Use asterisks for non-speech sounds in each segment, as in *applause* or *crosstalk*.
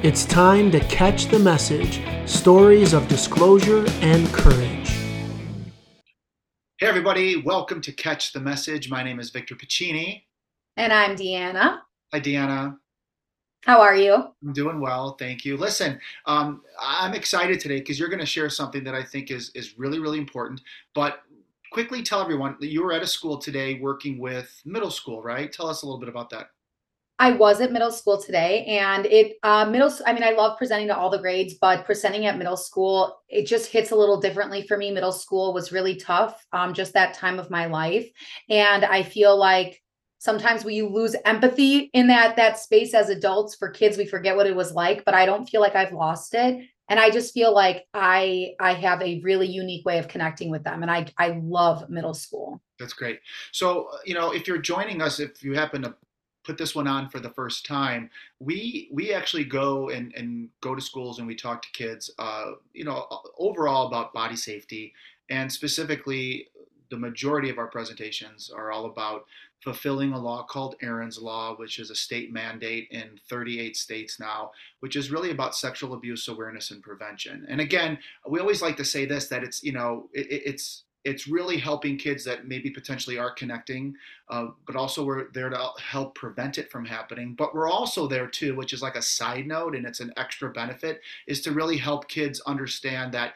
It's time to catch the message stories of disclosure and courage. Hey, everybody, welcome to Catch the Message. My name is Victor Piccini. And I'm Deanna. Hi, Deanna. How are you? I'm doing well, thank you. Listen, um, I'm excited today because you're going to share something that I think is is really, really important. But quickly tell everyone that you were at a school today working with middle school, right? Tell us a little bit about that. I was at middle school today, and it uh, middle. I mean, I love presenting to all the grades, but presenting at middle school, it just hits a little differently for me. Middle school was really tough, um, just that time of my life, and I feel like sometimes we lose empathy in that that space as adults. For kids, we forget what it was like, but I don't feel like I've lost it, and I just feel like I I have a really unique way of connecting with them, and I I love middle school. That's great. So, you know, if you're joining us, if you happen to put this one on for the first time, we we actually go and, and go to schools and we talk to kids, uh, you know, overall about body safety, and specifically, the majority of our presentations are all about fulfilling a law called Erin's Law, which is a state mandate in 38 states now, which is really about sexual abuse awareness and prevention. And again, we always like to say this that it's you know it, it's it's really helping kids that maybe potentially are connecting, uh, but also we're there to help prevent it from happening. But we're also there too, which is like a side note and it's an extra benefit, is to really help kids understand that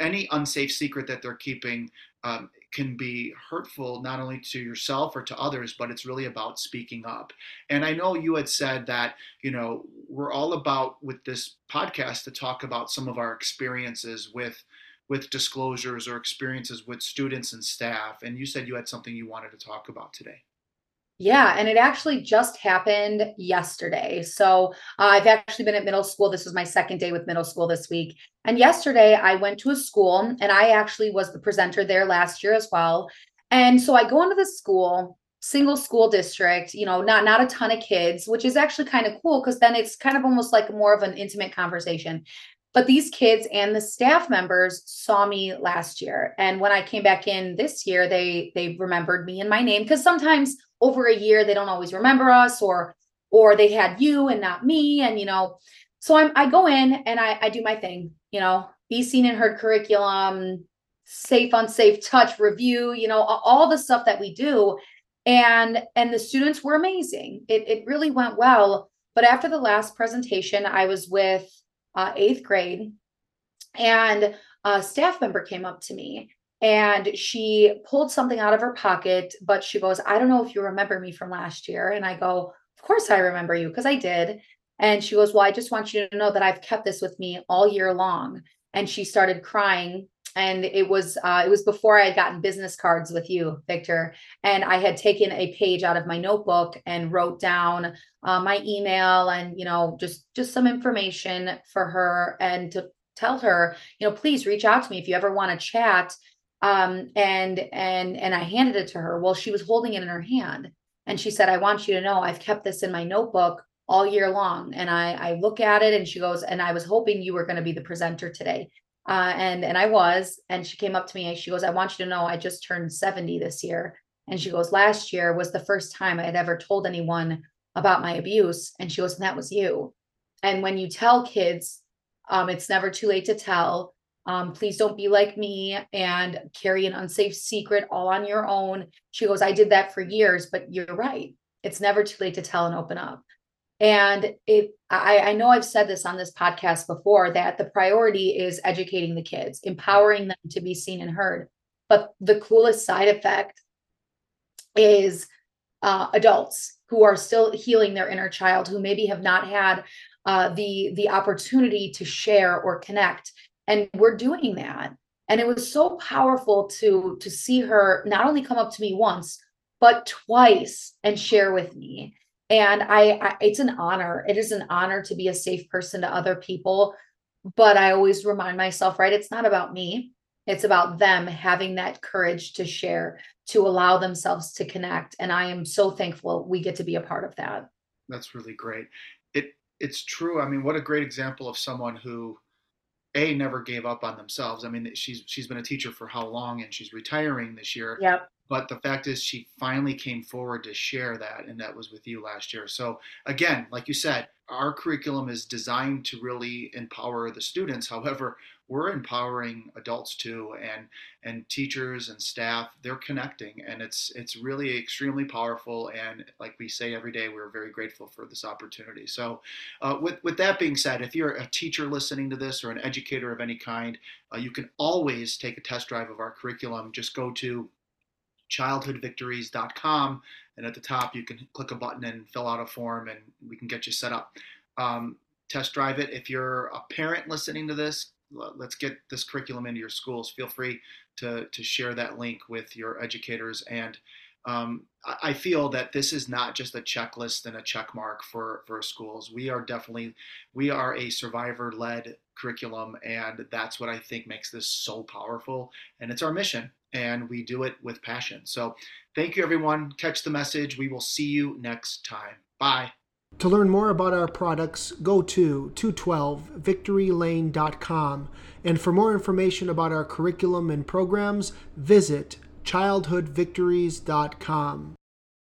any unsafe secret that they're keeping um, can be hurtful not only to yourself or to others, but it's really about speaking up. And I know you had said that, you know, we're all about with this podcast to talk about some of our experiences with with disclosures or experiences with students and staff. And you said you had something you wanted to talk about today. Yeah, and it actually just happened yesterday. So uh, I've actually been at middle school. This was my second day with middle school this week. And yesterday I went to a school and I actually was the presenter there last year as well. And so I go into the school, single school district, you know, not not a ton of kids, which is actually kind of cool because then it's kind of almost like more of an intimate conversation. But these kids and the staff members saw me last year. And when I came back in this year, they they remembered me and my name because sometimes over a year they don't always remember us or or they had you and not me. And you know, so I'm I go in and I, I do my thing, you know, be seen and heard curriculum, safe, unsafe touch review, you know, all the stuff that we do. And and the students were amazing. It it really went well. But after the last presentation, I was with uh, eighth grade, and a staff member came up to me and she pulled something out of her pocket, but she goes, I don't know if you remember me from last year. And I go, Of course I remember you because I did. And she goes, Well, I just want you to know that I've kept this with me all year long. And she started crying and it was uh, it was before I had gotten business cards with you, Victor, and I had taken a page out of my notebook and wrote down uh, my email and you know just just some information for her and to tell her, you know, please reach out to me if you ever want to chat. Um, and and and I handed it to her. Well, she was holding it in her hand, and she said, "I want you to know I've kept this in my notebook." all year long and I I look at it and she goes and I was hoping you were going to be the presenter today uh, and and I was, and she came up to me and she goes, "I want you to know I just turned 70 this year." And she goes, "Last year was the first time I had ever told anyone about my abuse." And she goes, "And that was you." And when you tell kids, um, it's never too late to tell. Um, please don't be like me and carry an unsafe secret all on your own. She goes, I did that for years, but you're right. It's never too late to tell and open up. And it, I, I know I've said this on this podcast before that the priority is educating the kids, empowering them to be seen and heard. But the coolest side effect is uh, adults who are still healing their inner child, who maybe have not had uh, the the opportunity to share or connect, and we're doing that. And it was so powerful to to see her not only come up to me once, but twice and share with me and I, I it's an honor. It is an honor to be a safe person to other people. But i always remind myself right it's not about me. It's about them having that courage to share to allow themselves to connect. And i am so thankful we get to be a part of that. That's really great. It it's true. I mean what a great example of someone who a never gave up on themselves. I mean she's she's been a teacher for how long? And she's retiring this year. Yep but the fact is she finally came forward to share that and that was with you last year so again like you said our curriculum is designed to really empower the students. *laughs* However, we're empowering adults too, and and teachers and staff. They're connecting, and it's it's really extremely powerful. And like we say every day, we're very grateful for this opportunity. So, uh, with with that being said, if you're a teacher listening to this or an educator of any kind, uh, you can always take a test drive of our curriculum. Just go to childhoodvictories.com and at the top you can click a button and fill out a form and we can get you set up um, test drive it if you're a parent listening to this let's get this curriculum into your schools feel free to, to share that link with your educators and um, I feel that this is not just a checklist and a check mark for, for schools. We are definitely, we are a survivor led curriculum. And that's what I think makes this so powerful. And it's our mission and we do it with passion. So thank you, everyone. Catch the message. We will see you next time. Bye. To learn more about our products, go to 212victorylane.com. And for more information about our curriculum and programs, visit childhoodvictories.com.